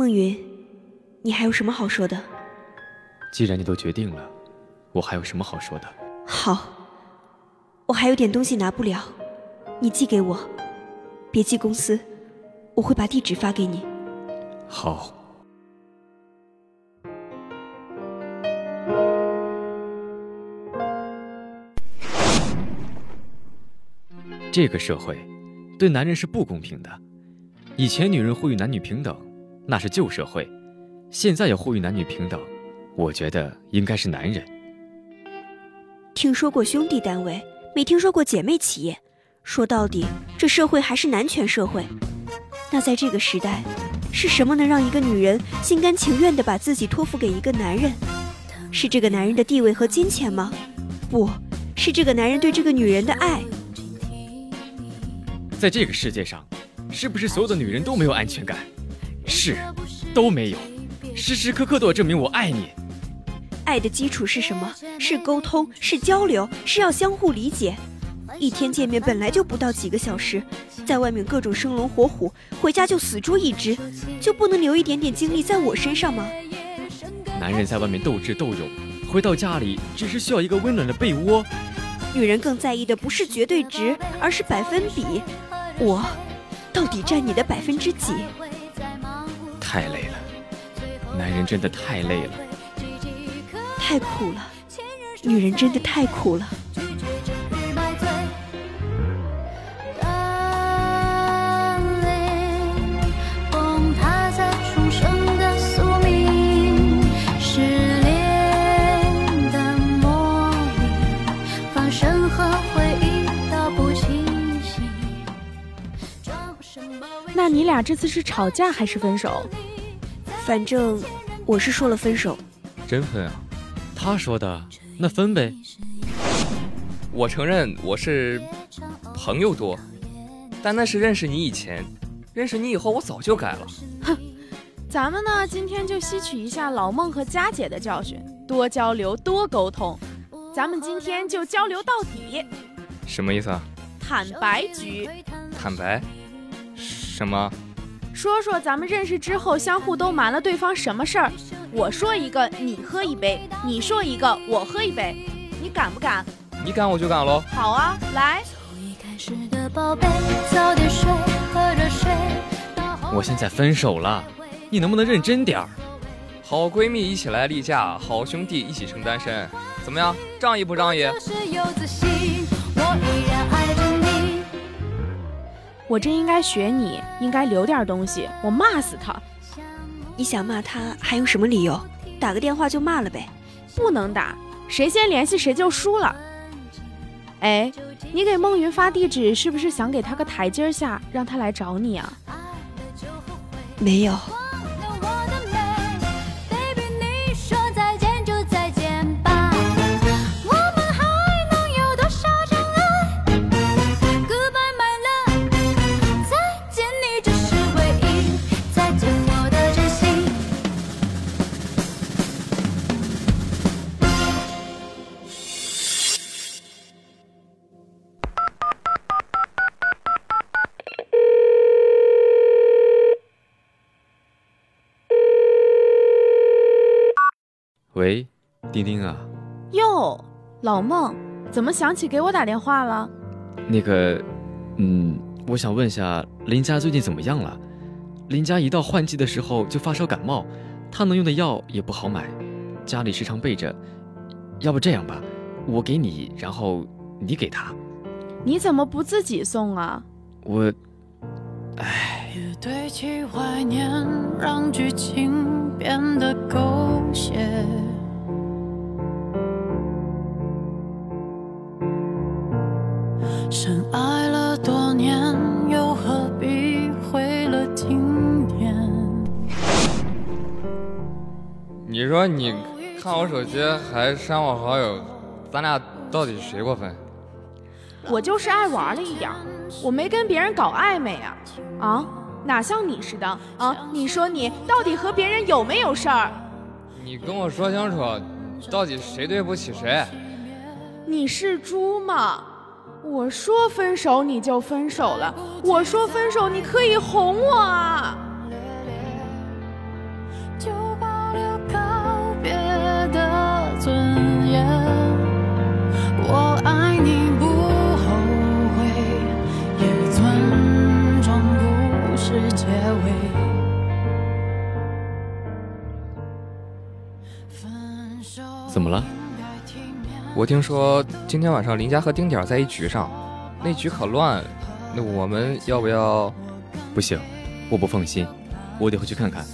孟云，你还有什么好说的？既然你都决定了，我还有什么好说的？好，我还有点东西拿不了，你寄给我，别寄公司，我会把地址发给你。好。这个社会对男人是不公平的。以前女人呼吁男女平等，那是旧社会；现在也呼吁男女平等，我觉得应该是男人。听说过兄弟单位，没听说过姐妹企业。说到底，这社会还是男权社会。那在这个时代，是什么能让一个女人心甘情愿地把自己托付给一个男人？是这个男人的地位和金钱吗？不是这个男人对这个女人的爱。在这个世界上，是不是所有的女人都没有安全感？是，都没有。时时刻刻都要证明我爱你。爱的基础是什么？是沟通，是交流，是要相互理解。一天见面本来就不到几个小时，在外面各种生龙活虎，回家就死猪一只，就不能留一点点精力在我身上吗？男人在外面斗智斗勇，回到家里只是需要一个温暖的被窝。女人更在意的不是绝对值，而是百分比。我到底占你的百分之几？太累了，男人真的太累了，太苦了，女人真的太苦了。俩这次是吵架还是分手？反正我是说了分手。真分啊？他说的，那分呗。我承认我是朋友多，但那是认识你以前，认识你以后我早就改了。哼，咱们呢今天就吸取一下老孟和佳姐的教训，多交流多沟通。咱们今天就交流到底。什么意思啊？坦白局。坦白。什么？说说咱们认识之后相互都瞒了对方什么事儿？我说一个，你喝一杯；你说一个，我喝一杯。你敢不敢？你敢我就敢喽。好啊，来。我现在分手了，你能不能认真点儿？好闺蜜一起来例假，好兄弟一起成单身，怎么样？仗义不仗义？我真应该学你，应该留点东西，我骂死他。你想骂他还有什么理由？打个电话就骂了呗。不能打，谁先联系谁就输了。哎，你给孟云发地址是不是想给他个台阶下，让他来找你啊？没有。丁丁啊！哟，老孟，怎么想起给我打电话了？那个，嗯，我想问下林佳最近怎么样了？林佳一到换季的时候就发烧感冒，她能用的药也不好买，家里时常备着。要不这样吧，我给你，然后你给她。你怎么不自己送啊？我，唉。深你说你看我手机还删我好友，咱俩到底谁过分？我就是爱玩了一点，我没跟别人搞暧昧啊！啊，哪像你似的啊？你说你到底和别人有没有事儿？你跟我说清楚，到底谁对不起谁？你是猪吗？我说分手你就分手了，我说分手你可以哄我啊！我听说今天晚上林家和丁点儿在一局上，那局可乱，那我们要不要？不行，我不放心，我得回去看看。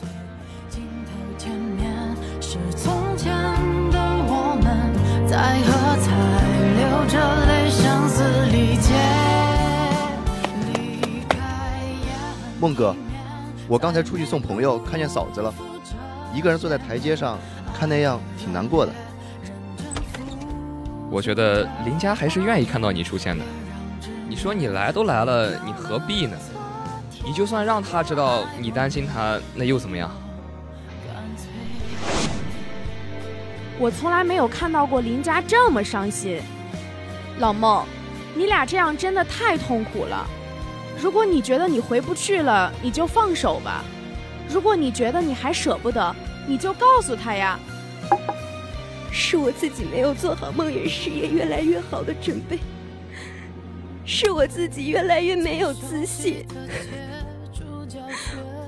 镜头前面是从前的我们，在喝彩，流着泪，声嘶力竭。离开也很孟哥，我刚才出去送朋友，看见嫂子了，一个人坐在台阶上，看那样挺难过的。我觉得林佳还是愿意看到你出现的。你说你来都来了，你何必呢？你就算让他知道你担心他，那又怎么样？我从来没有看到过林佳这么伤心。老孟，你俩这样真的太痛苦了。如果你觉得你回不去了，你就放手吧；如果你觉得你还舍不得，你就告诉他呀。是我自己没有做好梦圆事业越来越好的准备，是我自己越来越没有自信。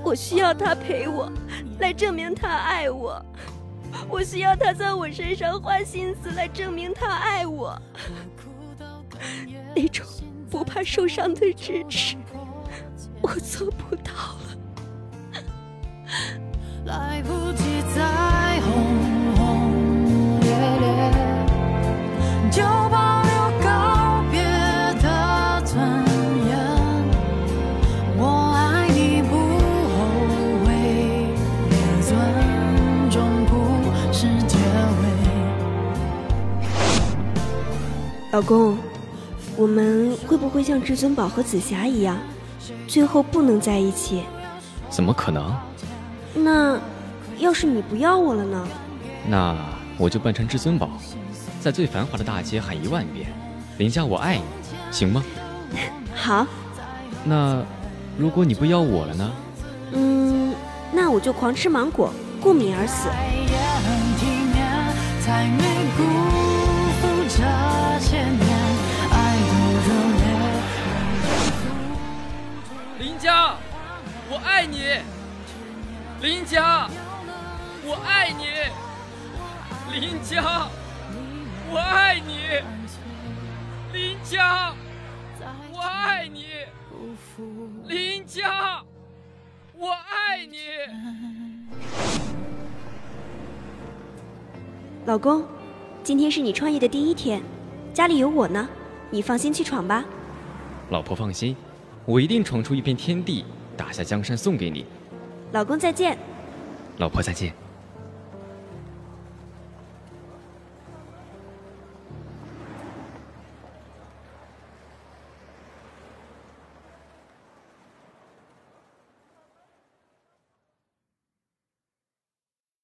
我需要他陪我，来证明他爱我。我需要他在我身上花心思来证明他爱我。那种不怕受伤的支持，我做不到了。来不及再轰轰烈烈，就保留告别的尊严。我爱你不后悔，也尊重不是结尾。老公，我们会不会像至尊宝和紫霞一样，最后不能在一起？怎么可能？那要是你不要我了呢？那我就扮成至尊宝，在最繁华的大街喊一万遍“林佳我爱你”，行吗？好，那如果你不要我了呢？嗯，那我就狂吃芒果，过敏而死。也很体面，才没辜负这些年爱的热烈。林佳，我爱你。林佳，我爱你。林佳，我爱你。林佳，我爱你。林佳，我爱你。老公，今天是你创业的第一天，家里有我呢，你放心去闯吧。老婆放心，我一定闯出一片天地，打下江山送给你。老公再见。老婆再见。